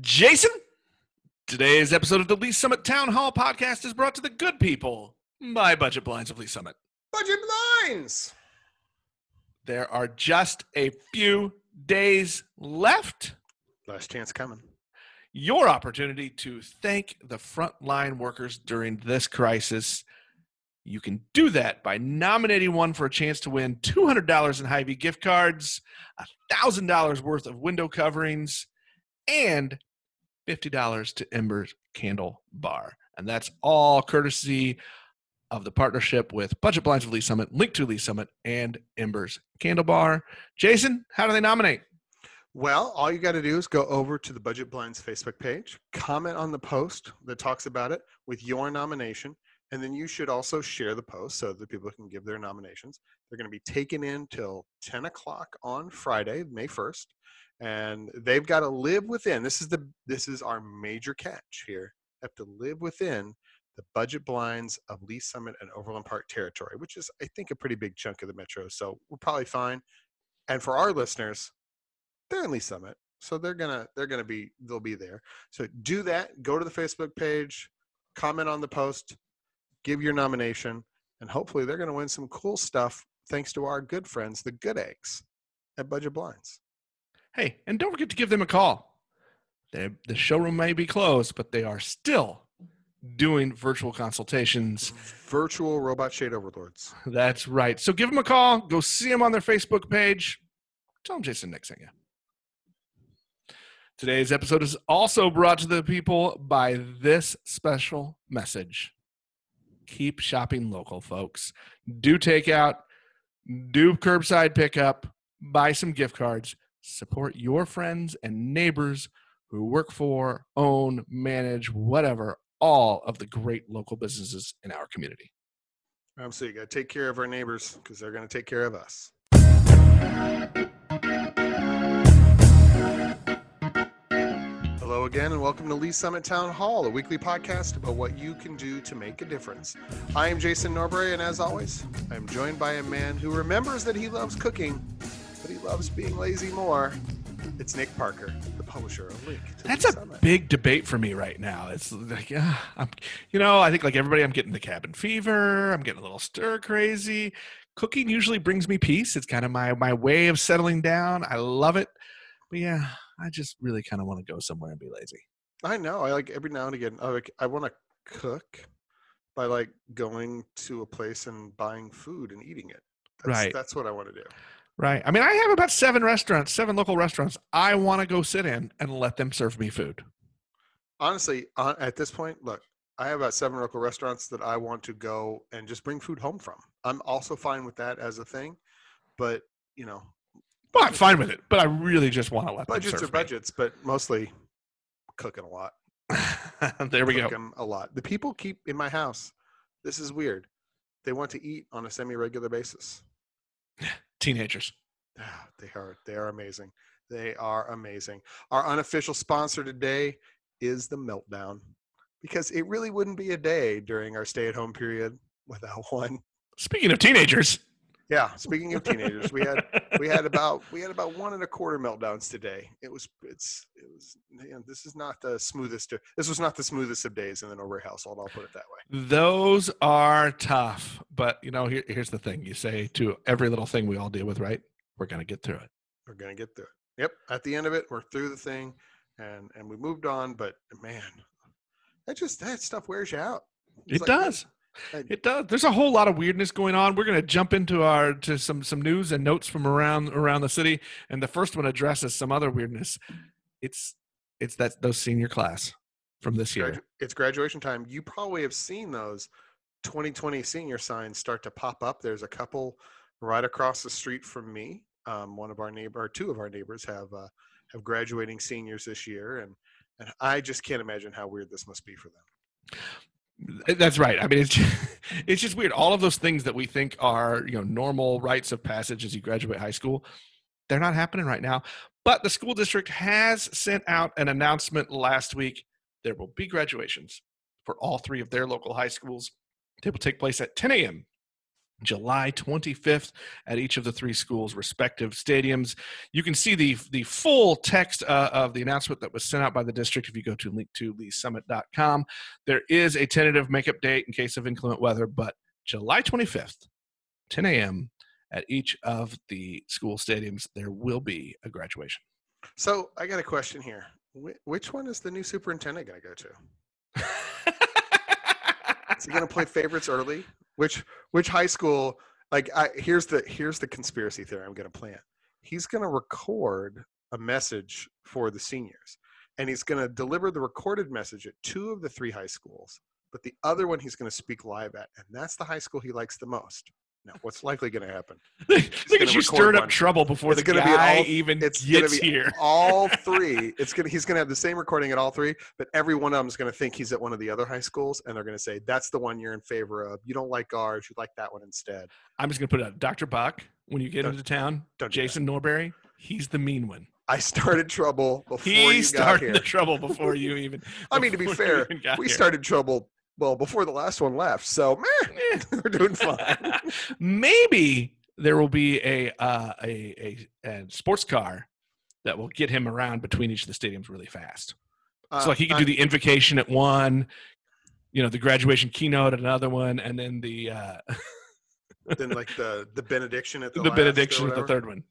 Jason, today's episode of the Lee Summit Town Hall podcast is brought to the good people by Budget Blinds of Lee Summit. Budget blinds. There are just a few days left. Last chance coming. Your opportunity to thank the frontline workers during this crisis. You can do that by nominating one for a chance to win $200 in Hy-Vee gift cards, $1,000 worth of window coverings, and $50 to Embers Candle Bar. And that's all courtesy of the partnership with Budget Blinds of Lee Summit, Link to Lee Summit, and Embers Candle Bar. Jason, how do they nominate? Well, all you got to do is go over to the Budget Blinds Facebook page, comment on the post that talks about it with your nomination, and then you should also share the post so that people can give their nominations. They're going to be taken in till 10 o'clock on Friday, May 1st, and they've got to live within. This is the this is our major catch here. Have to live within the budget blinds of Lee Summit and Overland Park territory, which is I think a pretty big chunk of the metro. So we're probably fine. And for our listeners, they're in Lee Summit, so they're gonna they're gonna be they'll be there. So do that. Go to the Facebook page, comment on the post, give your nomination, and hopefully they're gonna win some cool stuff thanks to our good friends, the Good Eggs at Budget Blinds. Hey, and don't forget to give them a call. They, the showroom may be closed, but they are still doing virtual consultations. Virtual robot shade overlords. That's right. So give them a call. Go see them on their Facebook page. Tell them Jason Nick sent you. Today's episode is also brought to the people by this special message. Keep shopping local, folks. Do takeout, do curbside pickup, buy some gift cards, support your friends and neighbors who work for, own, manage, whatever, all of the great local businesses in our community. Absolutely. Got to take care of our neighbors because they're going to take care of us. Again, and welcome to Lee Summit Town Hall, a weekly podcast about what you can do to make a difference. I am Jason Norbury, and as always, I am joined by a man who remembers that he loves cooking, but he loves being lazy more. It's Nick Parker, the publisher of Link. That's a Summit. big debate for me right now. It's like, uh, I'm, you know, I think like everybody, I'm getting the cabin fever. I'm getting a little stir crazy. Cooking usually brings me peace. It's kind of my my way of settling down. I love it. But yeah, I just really kind of want to go somewhere and be lazy. I know. I like every now and again. I like. I want to cook by like going to a place and buying food and eating it. That's, Right. That's what I want to do. Right. I mean, I have about seven restaurants, seven local restaurants. I want to go sit in and let them serve me food. Honestly, uh, at this point, look, I have about seven local restaurants that I want to go and just bring food home from. I'm also fine with that as a thing, but you know, Well, I'm fine with it, but I really just want to let budgets them are serve budgets, but mostly cooking a lot. there we go. Cooking a lot. The people keep in my house. This is weird. They want to eat on a semi-regular basis. Teenagers. Ah, They are they are amazing. They are amazing. Our unofficial sponsor today is the Meltdown, because it really wouldn't be a day during our stay-at-home period without one. Speaking of teenagers, Yeah. Speaking of teenagers, we had we had about we had about one and a quarter meltdowns today. It was it's it was man, this is not the smoothest. This was not the smoothest of days in the Norbury household. I'll put it that way. those are tough. But you know, here, here's the thing: you say to every little thing we all deal with, right? We're gonna get through it. We're gonna get through it. Yep. At the end of it, we're through the thing, and and we moved on. But man, that just that stuff wears you out. It's It like, does. It does. There's a whole lot of weirdness going on. We're going to jump into our to some some news and notes from around around the city, and the first one addresses some other weirdness. It's it's that those senior class from this year. it's graduation time. You probably have seen those 2020 senior signs start to pop up. There's a couple right across the street from me. Um, one of our neighbor, or two of our neighbors have uh, have graduating seniors this year, and and I just can't imagine how weird this must be for them. That's right. I mean, it's just, it's just weird. All of those things that we think are you know normal rites of passage as you graduate high school, they're not happening right now. But the school district has sent out an announcement last week. There will be graduations for all three of their local high schools. They will take place at 10 a.m. July 25th at each of the three schools' respective stadiums. You can see the the full text uh, of the announcement that was sent out by the district if you go to link to leesummit.com. There is a tentative makeup date in case of inclement weather, but July 25th, 10 a.m. at each of the school stadiums, there will be a graduation. So I got a question here. Wh- Which one is the new superintendent going to go to? Is he going to play favorites early? Which which high school? Like, I, here's the here's the conspiracy theory I'm going to plant. He's going to record a message for the seniors, and he's going to deliver the recorded message at two of the three high schools. But the other one he's going to speak live at, and that's the high school he likes the most. Now, what's likely going to happen? Look at you stirred up trouble before It's the gonna be guy all- even it's gonna gets be here. all three it's gonna he's gonna have the same recording at all three but every one of them is gonna think he's at one of the other high schools and they're gonna say that's the one you're in favor of you don't like ours you like that one instead I'm just going to put it out. Dr. Buck, when you get Don't- into town, don't do that. Jason Norbury, he's the mean one. i started trouble before He you got started here the trouble before you even. i mean to be fair we here. started trouble well before the last one left so meh, Eh. we're doing fine Maybe there will be a, uh, a a a sports car that will get him around between each of the stadiums really fast. Uh, so like he could do the invocation at one, you know, the graduation keynote at another one, and then the uh, then like the the benediction at the, the, benediction at the third one.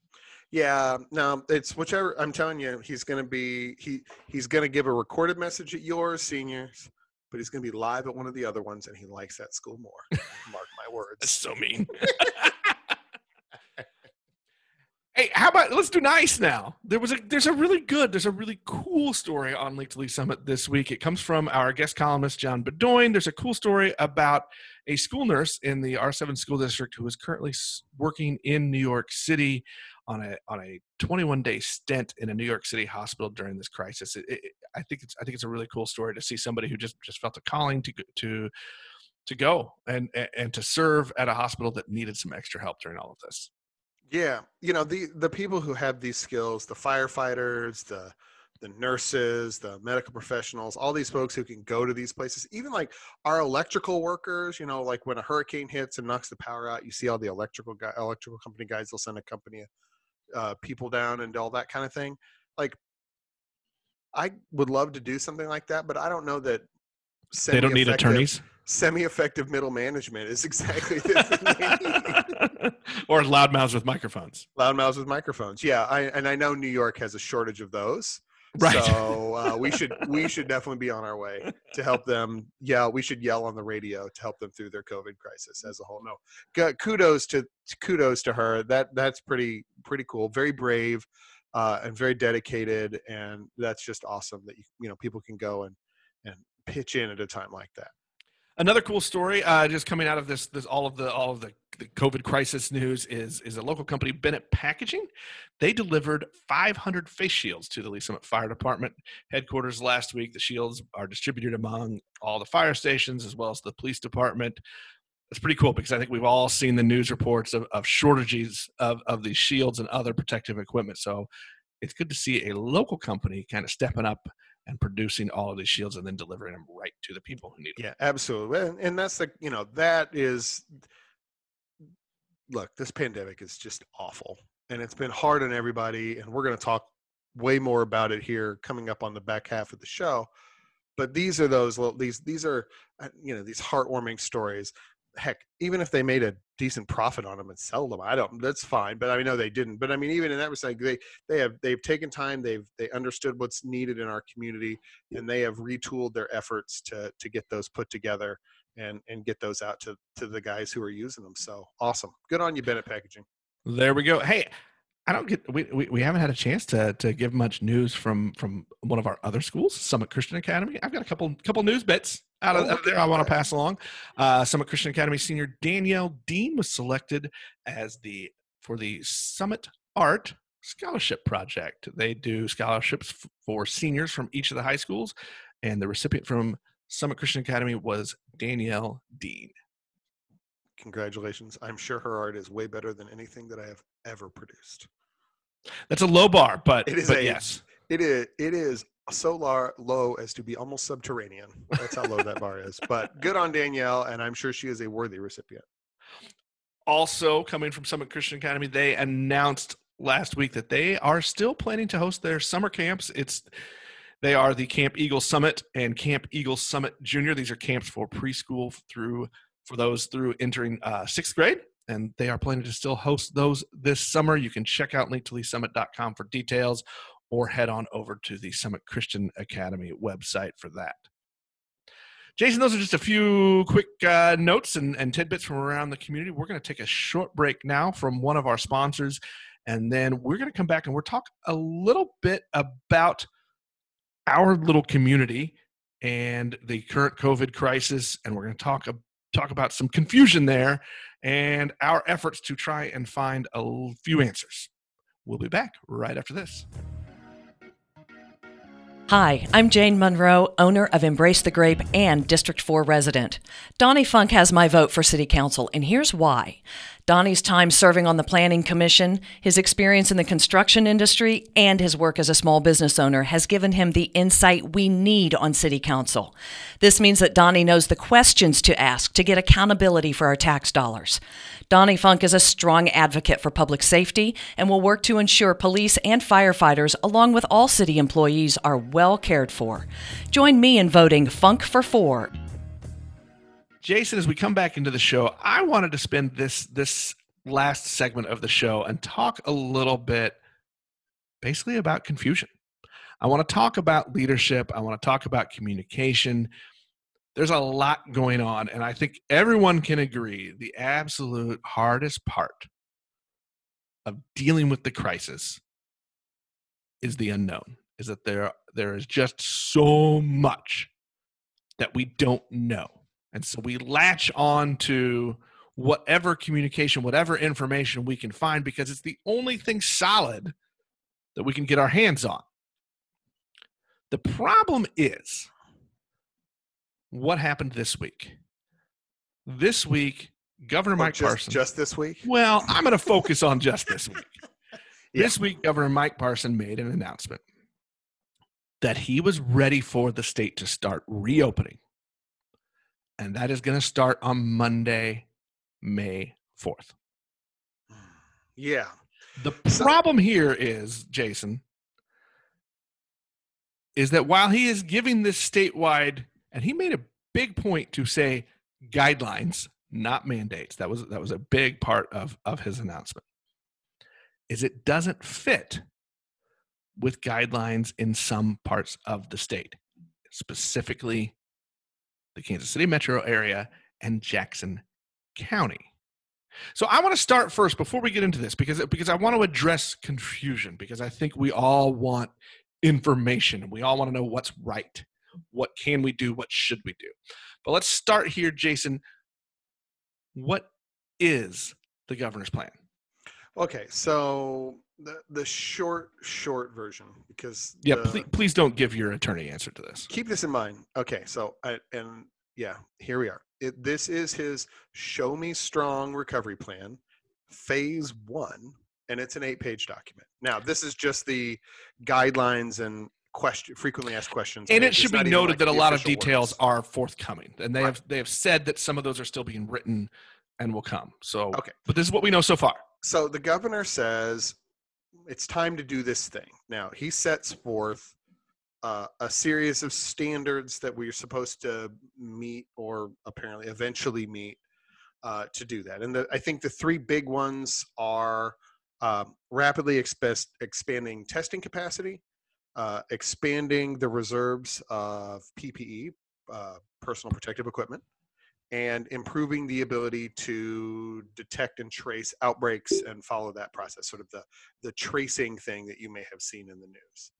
Yeah, no, it's whichever. I'm telling you, he's gonna be he he's gonna give a recorded message at yours, seniors, but he's gonna be live at one of the other ones, and he likes that school more. Mark my words. That's so mean. hey, how about let's do nice now? There was a there's a really good, there's a really cool story on Link to Lee Summit this week. It comes from our guest columnist John Bedoin. There's a cool story about a school nurse in the R7 school district who is currently working in New York City on a on a 21 day stint in a New York City hospital during this crisis. It, it, I think it's I think it's a really cool story to see somebody who just just felt a calling to to to go and and- to serve at a hospital that needed some extra help during all of this. Yeah, you know the the people who have these skills, the firefighters, the the nurses, the medical professionals, all these folks who can go to these places, even like our electrical workers, you know, like when a hurricane hits and knocks the power out, you see all the electrical guy, electrical company guys, they'll send a company uh, people down and all that kind of thing. Like, I would love to do something like that, but I don't know that They don't need attorneys Semi-effective middle management is exactly the thing they need. or loudmouths with microphones. Loudmouths with microphones. Yeah, I, and I know New York has a shortage of those. Right. So uh, we should we should definitely be on our way to help them. Yeah, we should yell on the radio to help them through their COVID crisis as a whole. No, kudos to kudos to her. That that's pretty pretty cool. Very brave uh, and very dedicated, and that's just awesome that you you know people can go and and pitch in at a time like that. Another cool story, uh, just coming out of this, this all of the all of the, the COVID crisis news is is a local company, Bennett Packaging. They delivered 500 face shields to the Lee Summit Fire Department headquarters last week. The shields are distributed among all the fire stations as well as the police department. It's pretty cool because I think we've all seen the news reports of, of shortages of, of these shields and other protective equipment. So it's good to see a local company kind of stepping up and producing all of these shields and then delivering them right to the people who need them. Yeah, absolutely. And, and that's the, you know, that is, look, this pandemic is just awful and it's been hard on everybody. And we're going to talk way more about it here coming up on the back half of the show. But these are those, these, these are, uh, you know, these heartwarming stories. Heck, even if they made a decent profit on them and sell them, I don't, that's fine. But I know they didn't. But I mean, even in that respect, they, they have, they've taken time, they've, they understood what's needed in our community and they have retooled their efforts to to get those put together and and get those out to to the guys who are using them. So awesome, good on you, Bennett Packaging. There we go. Hey, I don't get we, we, we haven't had a chance to to give much news from from one of our other schools, Summit Christian Academy. I've got a couple couple news bits out of, Oh, there I want to pass along. Uh, Summit Christian Academy senior Danielle Dean was selected as the for the Summit Art Scholarship Project. They do scholarships for seniors from each of the high schools, and the recipient from Summit Christian Academy was Danielle Dean. Congratulations! I'm sure her art is way better than anything that I have ever produced. That's a low bar, but, It is but a- yes. It is it is so lar- low as to be almost subterranean. That's how low that bar is. But good on Danielle, and I'm sure she is a worthy recipient. also coming from Summit Christian Academy, they announced last week that they are still planning to host their summer camps. It's they are the Camp Eagle Summit and Camp Eagle Summit Junior. These are camps for preschool through for those through entering uh, sixth grade, and they are planning to still host those this summer. You can check out linktoleesummit.com for details, or head on over to the Summit Christian Academy website for that. Jason, those are just a few quick uh, notes and, and tidbits from around the community. We're going to take a short break now from one of our sponsors, and then we're going to come back and we're talk a little bit about our little community and the current COVID crisis, and we're going to talk talk about some confusion there and our efforts to try and find a few answers. We'll be back right after this. Hi, I'm Jane Monroe, owner of Embrace the Grape and District 4 resident. Donnie Funk has my vote for City Council, and here's why. Donnie's time serving on the Planning Commission, his experience in the construction industry, and his work as a small business owner has given him the insight we need on City Council. This means that Donnie knows the questions to ask to get accountability for our tax dollars. Donnie Funk is a strong advocate for public safety and will work to ensure police and firefighters, along with all city employees, are well cared for. Join me in voting Funk for Four. Jason, as we come back into the show, I wanted to spend this this last segment of the show and talk a little bit basically about confusion. I want to talk about leadership, I want to talk about communication. There's a lot going on and I think everyone can agree the absolute hardest part of dealing with the crisis is the unknown. Is that there there is just so much that we don't know and so we latch on to whatever communication, whatever information we can find because it's the only thing solid that we can get our hands on. The problem is what happened this week. This week, Governor oh, Mike just, Parson. Just this week? Well, I'm going to focus on just this week. yeah. This week, Governor Mike Parson made an announcement that he was ready for the state to start reopening and that is going to start on Monday, May 4th. Yeah. The problem here is, Jason, is that while he is giving this statewide, and he made a big point to say guidelines, not mandates. That was that was a big part of of his announcement. Is it doesn't fit with guidelines in some parts of the state, specifically the Kansas City metro area, and Jackson County. So I want to start first before we get into this because because I want to address confusion because I think we all want information we all want to know what's right. What can we do? What should we do? But let's start here, Jason. What is the governor's plan? Okay, so the the short short version because yeah the, please, please don't give your attorney answer to this. Keep this in mind. Okay so I, and yeah here we are. It, this is his show me strong recovery plan phase one and it's an eight page document. Now this is just the guidelines and question frequently asked questions and it should be noted like that a lot of details words. are forthcoming and they right. have they have said that some of those are still being written and will come. So okay. but this is what we know so far. So the governor says it's time to do this thing. Now, he sets forth uh, a series of standards that we're supposed to meet or apparently eventually meet uh, to do that. And the, I think the three big ones are um, rapidly exp- expanding testing capacity, uh, expanding the reserves of PPE, uh, personal protective equipment, and improving the ability to detect and trace outbreaks and follow that process sort of the the tracing thing that you may have seen in the news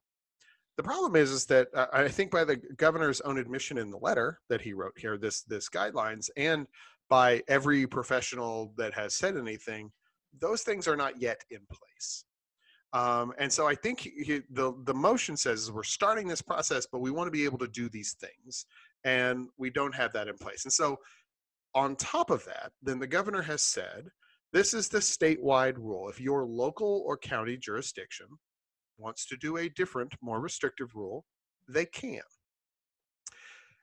the problem is is that uh, i think by the governor's own admission in the letter that he wrote here this this guidelines and by every professional that has said anything those things are not yet in place um, and so I think he, the the motion says we're starting this process, but we want to be able to do these things, and we don't have that in place. And so on top of that, then the governor has said this is the statewide rule. If your local or county jurisdiction wants to do a different, more restrictive rule, they can.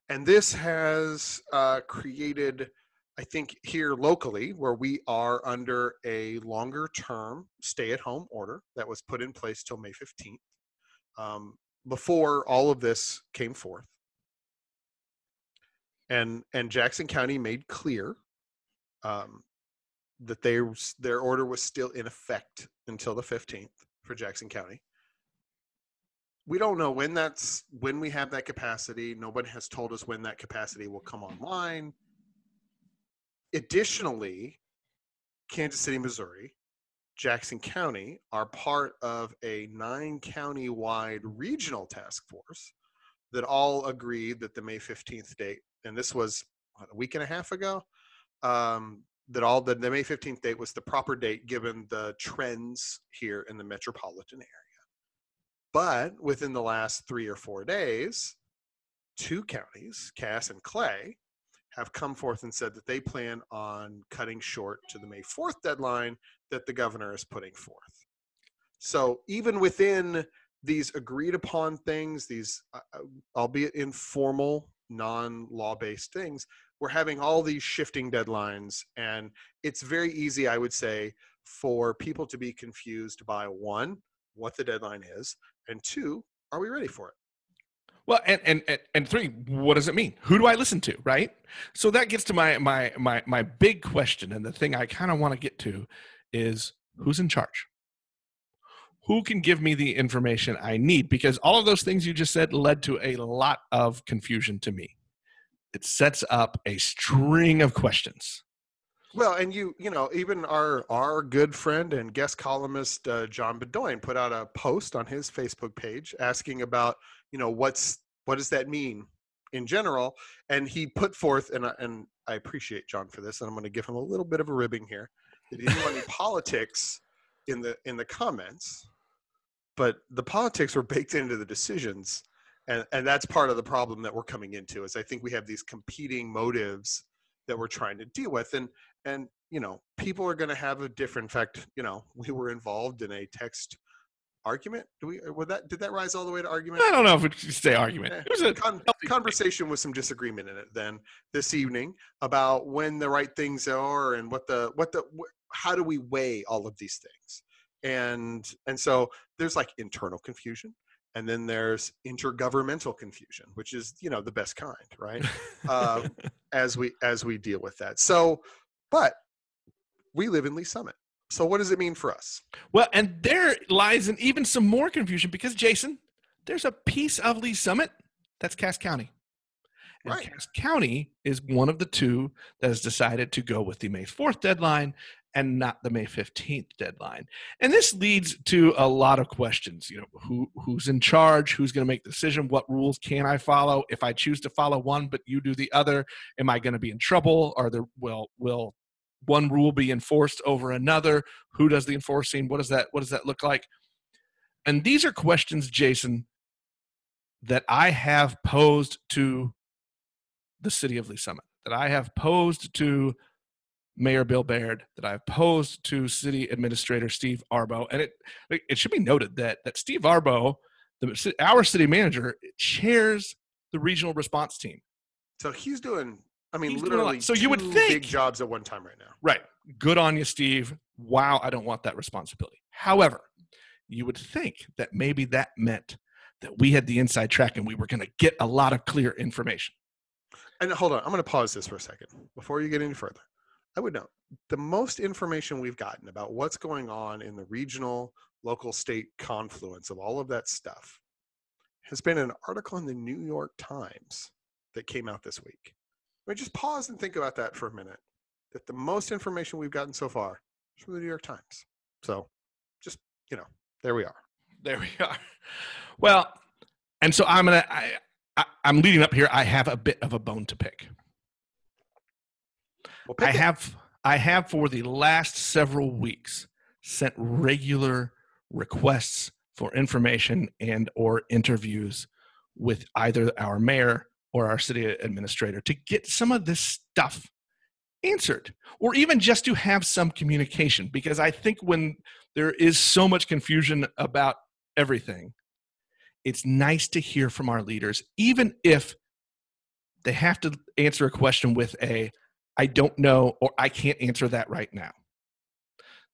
And this has uh, created I think here locally, where we are under a longer term stay at home order that was put in place till May 15th, um, before all of this came forth. And, and Jackson County made clear um, that they, their order was still in effect until the 15th for Jackson County. We don't know when that's when we have that capacity. Nobody has told us when that capacity will come online Additionally, Kansas City, Missouri, Jackson County are part of a nine county wide regional task force that all agreed that the May 15th date, and this was what, a week and a half ago, um, that all the, the May 15th date was the proper date given the trends here in the metropolitan area. But within the last three or four days, two counties, Cass and Clay, have come forth and said that they plan on cutting short to the May 4th deadline that the governor is putting forth. So even within these agreed upon things, these uh, uh albeit informal, non law based things, we're having all these shifting deadlines. And it's very easy, I would say, for people to be confused by one, what the deadline is, and two, are we ready for it? Well, and, and and three, what does it mean? Who do I listen to, right? So that gets to my my my my big question, and the thing I kind of want to get to is who's in charge? Who can give me the information I need? Because all of those things you just said led to a lot of confusion to me. It sets up a string of questions. Well, and you, you know, even our our good friend and guest columnist uh, John Bedoin put out a post on his Facebook page asking about you know what's what does that mean in general and he put forth and I, and I appreciate John for this and I'm going to give him a little bit of a ribbing here that he didn't want any politics in the in the comments but the politics were baked into the decisions and and that's part of the problem that we're coming into is I think we have these competing motives that we're trying to deal with and and you know people are going to have a different fact you know we were involved in a text argument? Do we? Would that did that rise all the way to argument? I don't know if we should say argument. Eh, it was a Con- conversation with some disagreement in it. Then this evening about when the right things are and what the what the wh- how do we weigh all of these things? And and so there's like internal confusion, and then there's intergovernmental confusion, which is you know the best kind, right? uh, as we as we deal with that. So, but we live in Lee Summit so what does it mean for us? Well, and there lies in even some more confusion because Jason, there's a piece of Lee Summit that's Cass County. And right. Cass County is one of the two that has decided to go with the May 4th deadline and not the May 15th deadline. And this leads to a lot of questions. You know, who who's in charge? Who's going to make the decision? What rules can I follow? If I choose to follow one but you do the other, am I going to be in trouble? Are there will will one rule be enforced over another who does the enforcing what does that what does that look like and these are questions jason that i have posed to the city of lee summit that i have posed to mayor bill baird that i've posed to city administrator steve arbo and it it should be noted that that steve arbo the, our city manager chairs the regional response team so he's doing I mean, He's literally. So you would think big jobs at one time right now. Right. Good on you, Steve. Wow, I don't want that responsibility. However, you would think that maybe that meant that we had the inside track and we were going to get a lot of clear information. And hold on, I'm going to pause this for a second before you get any further. I would note the most information we've gotten about what's going on in the regional, local, state confluence of all of that stuff has been an article in the New York Times that came out this week. I mean, just pause and think about that for a minute. That the most information we've gotten so far is from the New York Times. So just, you know, there we are. There we are. Well, and so I'm going to, I, I'm leading up here. I have a bit of a bone to pick. Well, I have, I have for the last several weeks sent regular requests for information and or interviews with either our mayor or our city administrator to get some of this stuff answered or even just to have some communication because i think when there is so much confusion about everything it's nice to hear from our leaders even if they have to answer a question with a I don't know, or I can't answer that right now.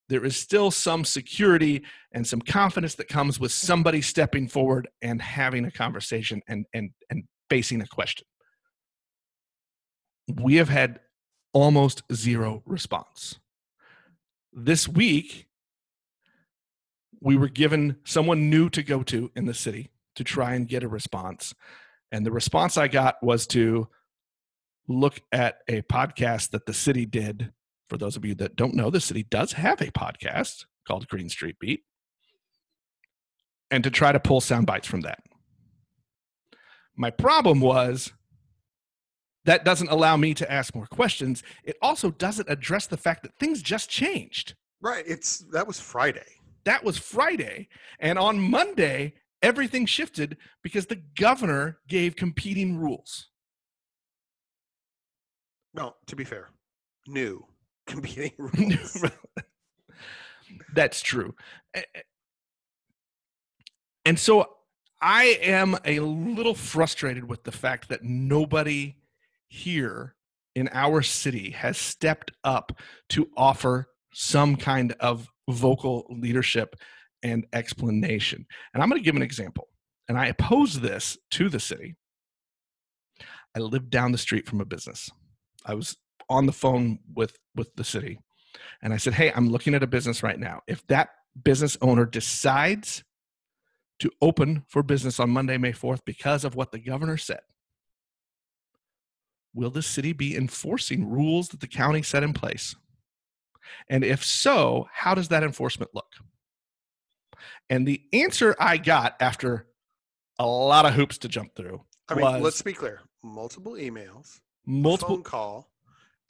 There is still some security and some confidence that comes with somebody stepping forward and having a conversation and, and, and facing a question. We have had almost zero response. This week, we were given someone new to go to in the city to try and get a response. And the response I got was to look at a podcast that the city did. For those of you that don't know, the city does have a podcast called Green Street Beat, and to try to pull sound bites from that. My problem was that doesn't allow me to ask more questions. It also doesn't address the fact that things just changed. Right. It's that was Friday. That was Friday. And on Monday, everything shifted because the governor gave competing rules. No, to be fair, new competing rules. That's true. And so I am a little frustrated with the fact that nobody here in our city has stepped up to offer some kind of vocal leadership and explanation. And I'm going to give an example. And I oppose this to the city. I live down the street from a business. I was on the phone with with the city and I said, "Hey, I'm looking at a business right now. If that business owner decides to open for business on Monday, May 4th because of what the governor said, will the city be enforcing rules that the county set in place? And if so, how does that enforcement look?" And the answer I got after a lot of hoops to jump through I mean, was let's be clear: multiple emails, multiple phone call,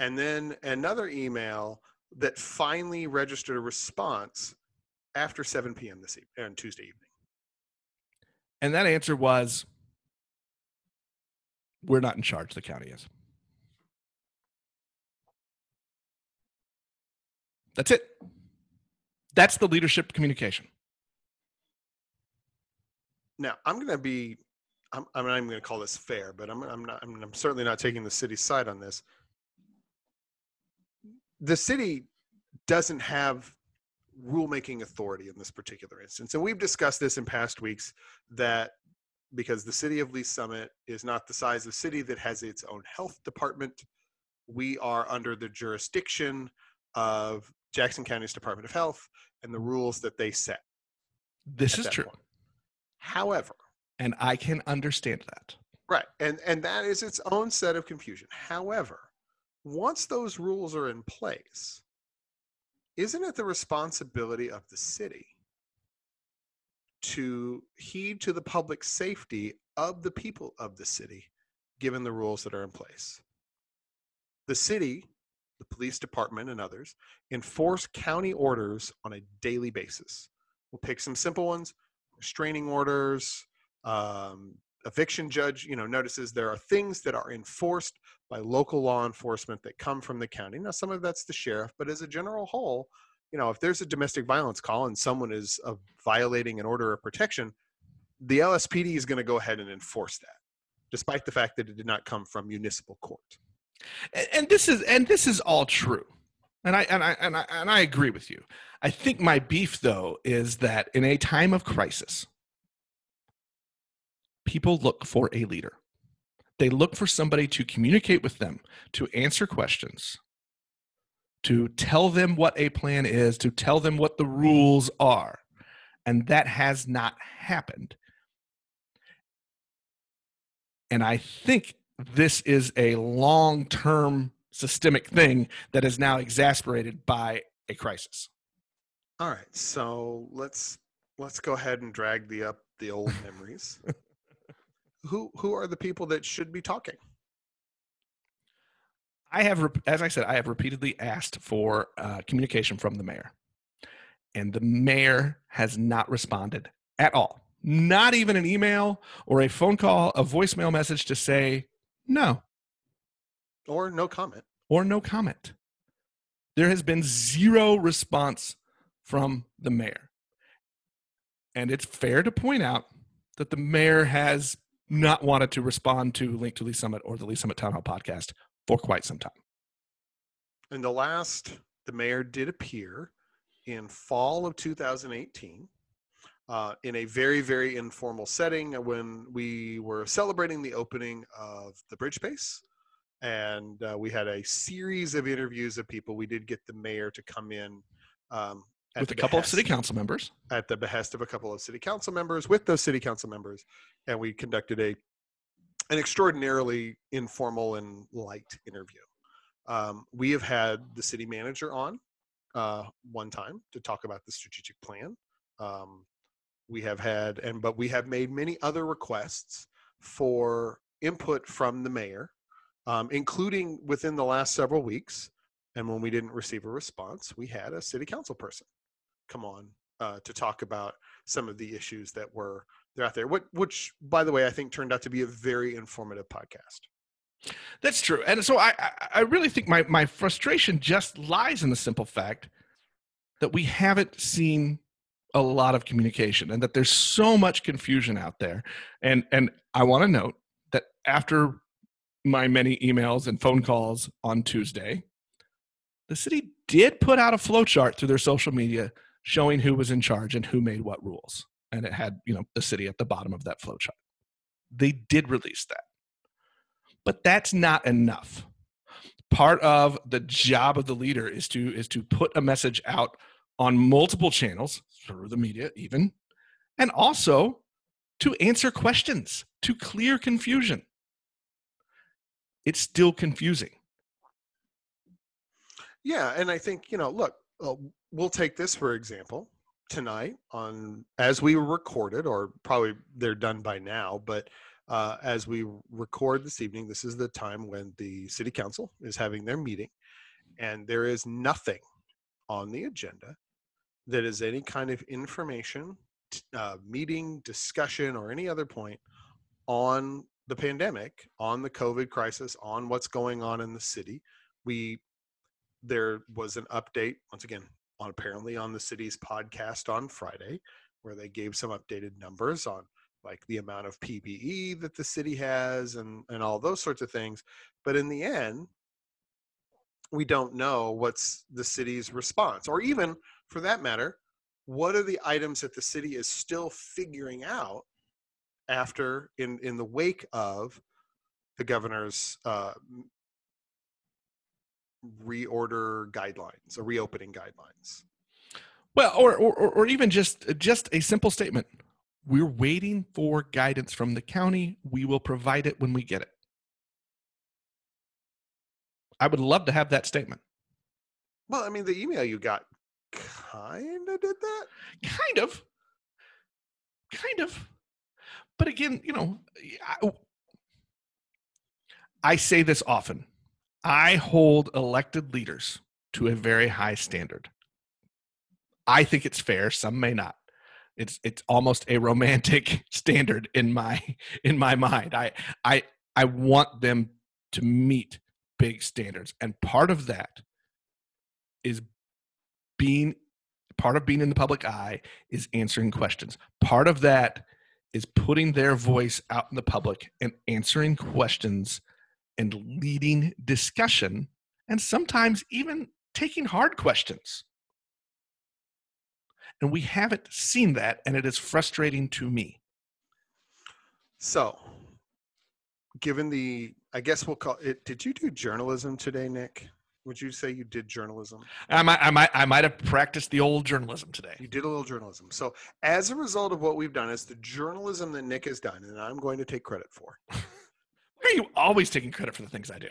and then another email that finally registered a response after 7 p.m. this evening on Tuesday evening. And that answer was we're not in charge, the county is. That's it. That's the leadership communication. Now, I'm going to be, I'm, I'm not even going to call this fair, but I'm, I'm not, I'm, I'm certainly not taking the city's side on this. The city doesn't have rulemaking authority in this particular instance. And we've discussed this in past weeks that because the city of Lee Summit is not the size of city that has its own health department, we are under the jurisdiction of Jackson County's Department of Health and the rules that they set. This is true. point. However, And I can understand that. Right. And and that is its own set of confusion. However, once those rules are in place, isn't it the responsibility of the city to heed to the public safety of the people of the city given the rules that are in place? The city, the police department and others enforce county orders on a daily basis. We'll pick some simple ones, restraining orders, um, eviction judge you know notices there are things that are enforced by local law enforcement that come from the county now some of that's the sheriff but as a general whole you know if there's a domestic violence call and someone is uh, violating an order of protection the lspd is going to go ahead and enforce that despite the fact that it did not come from municipal court And, and this is and this is all true. And I and I and I and I agree with you. I think my beef though is that in a time of crisis, people look for a leader. They look for somebody to communicate with them, to answer questions, to tell them what a plan is, to tell them what the rules are. And that has not happened. And I think this is a long term systemic thing that is now exasperated by a crisis. all right so let's let's go ahead and drag the up the old memories who who are the people that should be talking I have, as I said, I have repeatedly asked for uh, communication from the mayor, and the mayor has not responded at all. Not even an email or a phone call, a voicemail message to say no or no comment or no comment. There has been zero response from the mayor. And it's fair to point out that the mayor has not wanted to respond to Link to Lee Summit or the Lee Summit Town Hall podcast for quite some time. in the last, the mayor did appear in fall of 2018 uh, in a very, very informal setting when we were celebrating the opening of the Bridge Space. And uh, we had a series of interviews of people. We did get the mayor to come in um, with a couple of city council members. at the behest of a couple of city council members with those city council members and we conducted a an extraordinarily informal and light interview. Um, we have had the city manager on uh, one time to talk about the strategic plan. Um, we have had and but we have made many other requests for input from the mayor um, including within the last several weeks and when we didn't receive a response we had a city council person come on uh, to talk about some of the issues that were they're out there. Which, by the way, I think turned out to be a very informative podcast. That's true. And so I, I really think my, my frustration just lies in the simple fact that we haven't seen a lot of communication and that there's so much confusion out there. And, and I want to note that after my many emails and phone calls on Tuesday, the city did put out a flowchart through their social media showing who was in charge and who made what rules. And it had, you know, the city at the bottom of that flow chart. They did release that. But that's not enough. Part of the job of the leader is to is to put a message out on multiple channels through the media even and also to answer questions, to clear confusion. It's still confusing. Yeah, and I think you know, look, uh, we'll take this for example tonight on as we recorded, or probably they're done by now, but uh, as we record this evening, this is the time when the city council is having their meeting, and there is nothing on the agenda that is any kind of information, uh, meeting, discussion, or any other point on the pandemic, on the COVID crisis, on what's going on in the city. We there was an update once again on apparently on the city's podcast on Friday where they gave some updated numbers on like the amount of PPE that the city has and and all those sorts of things. But in the end we don't know what's the city's response or even for that matter what are the items that the city is still figuring out after in in the wake of the governor's uh, reorder guidelines or reopening guidelines Well, or, or or even just just a simple statement. We're waiting for guidance from the county. We will provide it when we get it. I would love to have that statement. well i mean the email you got kind of did that Kind of. Kind of. But again, you know, I, I say this often. I hold elected leaders to a very high standard. I think it's fair, some may not. It's it's almost a romantic standard in my in my mind. I I I want them to meet big standards. And part of that is being part of being in the public eye is answering questions. Part of that is putting their voice out in the public and answering questions and leading discussion and sometimes even taking hard questions. And we haven't seen that, and it is frustrating to me. so given the i guess we'll call it did you do journalism today nick would you say you did journalism I might, I might, I might have practiced the old journalism today. you did a little journalism so as a result of what we've done is the journalism that nick has done and i'm going to take credit for Why are you always taking credit for the things I do?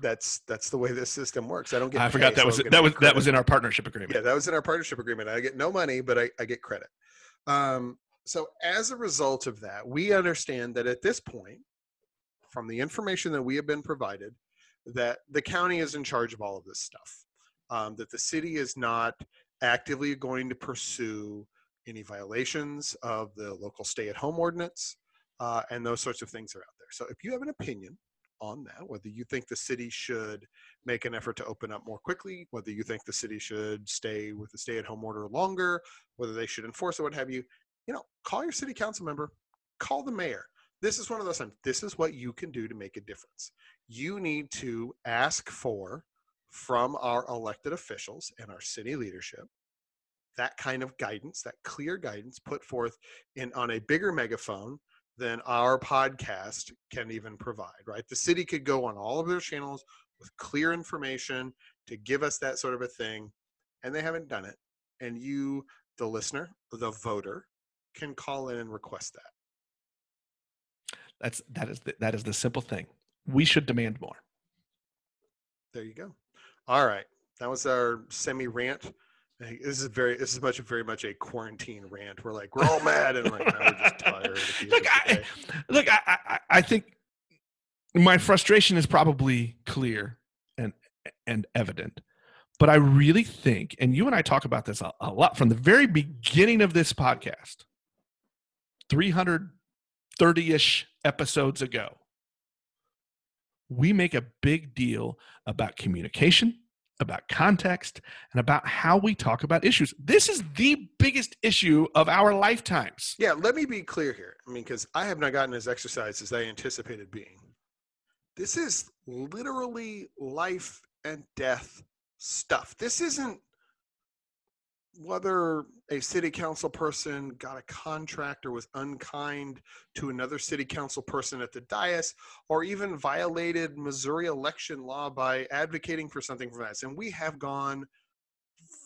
that's that's the way this system works i don't get I forgot paid, that was that was get that was in our partnership agreement. Yeah, that was in our partnership agreement. I get no money, but I, I get credit. Um, so as a result of that, we understand that at this point, from the information that we have been provided, that the county is in charge of all of this stuff. Um, that the city is not actively going to pursue any violations of the local stay-at-home ordinance, uh, and those sorts of things are out there. So if you have an opinion on that, whether you think the city should make an effort to open up more quickly, whether you think the city should stay with the stay at home order longer, whether they should enforce it, what have you, you know, call your city council member, call the mayor. This is one of those times. This is what you can do to make a difference. You need to ask for from our elected officials and our city leadership that kind of guidance, that clear guidance put forth in on a bigger megaphone than our podcast can even provide, right? The city could go on all of their channels with clear information to give us that sort of a thing, and they haven't done it. And you, the listener, the voter, can call in and request that. That's that is the, that is the simple thing. We should demand more. There you go. All right, that was our semi rant. This is very. This is much very much a quarantine rant. We're like we're all mad and like we're just tired. look, I, look, I, I, I think my frustration is probably clear and and evident, but I really think, and you and I talk about this a, a lot from the very beginning of this podcast, three hundred thirty ish episodes ago. We make a big deal about communication about context, and about how we talk about issues. This is the biggest issue of our lifetimes. Yeah, let me be clear here. I mean, because I have not gotten as exercised as I anticipated being. This is literally life and death stuff. This isn't whether a city council person got a contract or was unkind to another city council person at the dais or even violated Missouri election law by advocating for something from us. And we have gone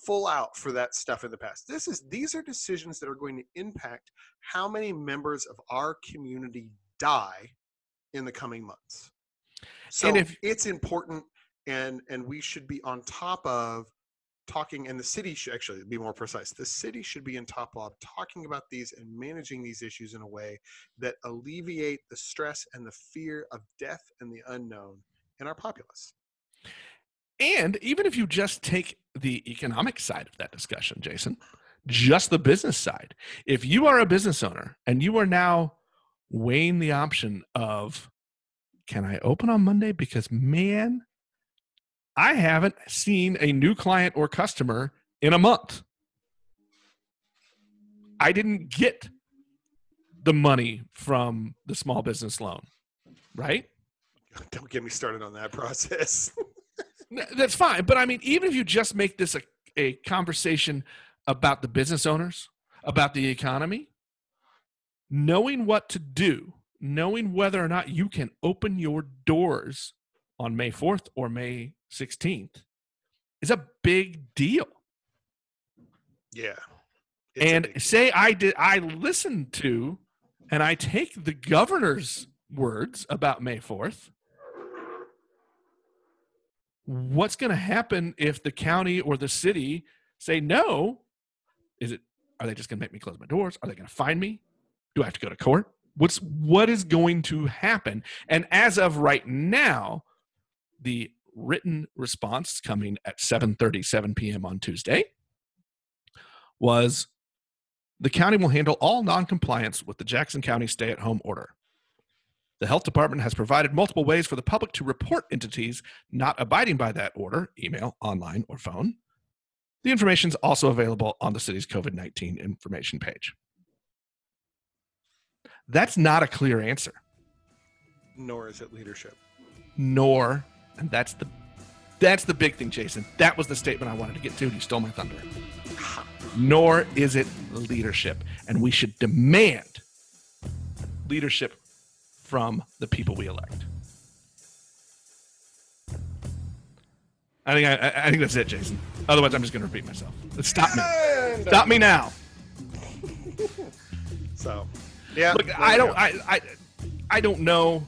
full out for that stuff in the past. This is these are decisions that are going to impact how many members of our community die in the coming months. So if, it's important and and we should be on top of talking and the city should actually be more precise the city should be in top of talking about these and managing these issues in a way that alleviate the stress and the fear of death and the unknown in our populace. And even if you just take the economic side of that discussion jason just the business side if you are a business owner and you are now weighing the option of can i open on monday? Because man I haven't seen a new client or customer in a month. I didn't get the money from the small business loan, right? Don't get me started on that process. That's fine. But I mean, even if you just make this a, a conversation about the business owners, about the economy, knowing what to do, knowing whether or not you can open your doors on May 4th or May 16th is a big deal. Yeah. And say I did I listened to and I take the governor's words about May 4th. What's going to happen if the county or the city say no? Is it are they just going to make me close my doors? Are they going to find me? Do I have to go to court? What's what is going to happen? And as of right now, the written response coming at 7:37 p.m. on Tuesday was the county will handle all noncompliance with the Jackson County stay-at-home order. The health department has provided multiple ways for the public to report entities not abiding by that order, email, online, or phone. The information is also available on the city's COVID 19 information page. That's not a clear answer. Nor is it leadership. Nor and that's the that's the big thing, Jason. That was the statement I wanted to get to, and you stole my thunder. Nor is it leadership. And we should demand leadership from the people we elect. I think I, I think that's it, Jason. Otherwise, I'm just going to repeat myself. Stop me! Stop me now! so, yeah. Look, I don't. I, I I don't know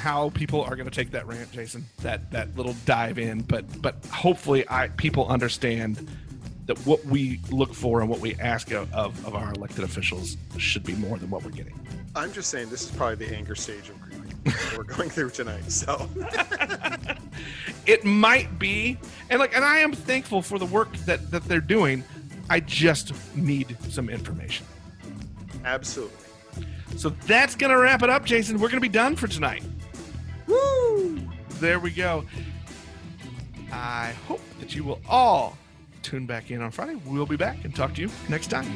how people are going to take that rant, Jason. That that little dive in, but but hopefully, I people understand that what we look for and what we ask of, of, our elected officials should be more than what we're getting. I'm just saying this is probably the anger stage of grieving we're going through tonight. So it might be, and like, and I am thankful for the work that that they're doing. I just need some information. Absolutely. So that's going to wrap it up, Jason. We're going to be done for tonight. Woo! There we go. I hope that you will all tune back in on Friday. We'll be back and talk to you next time.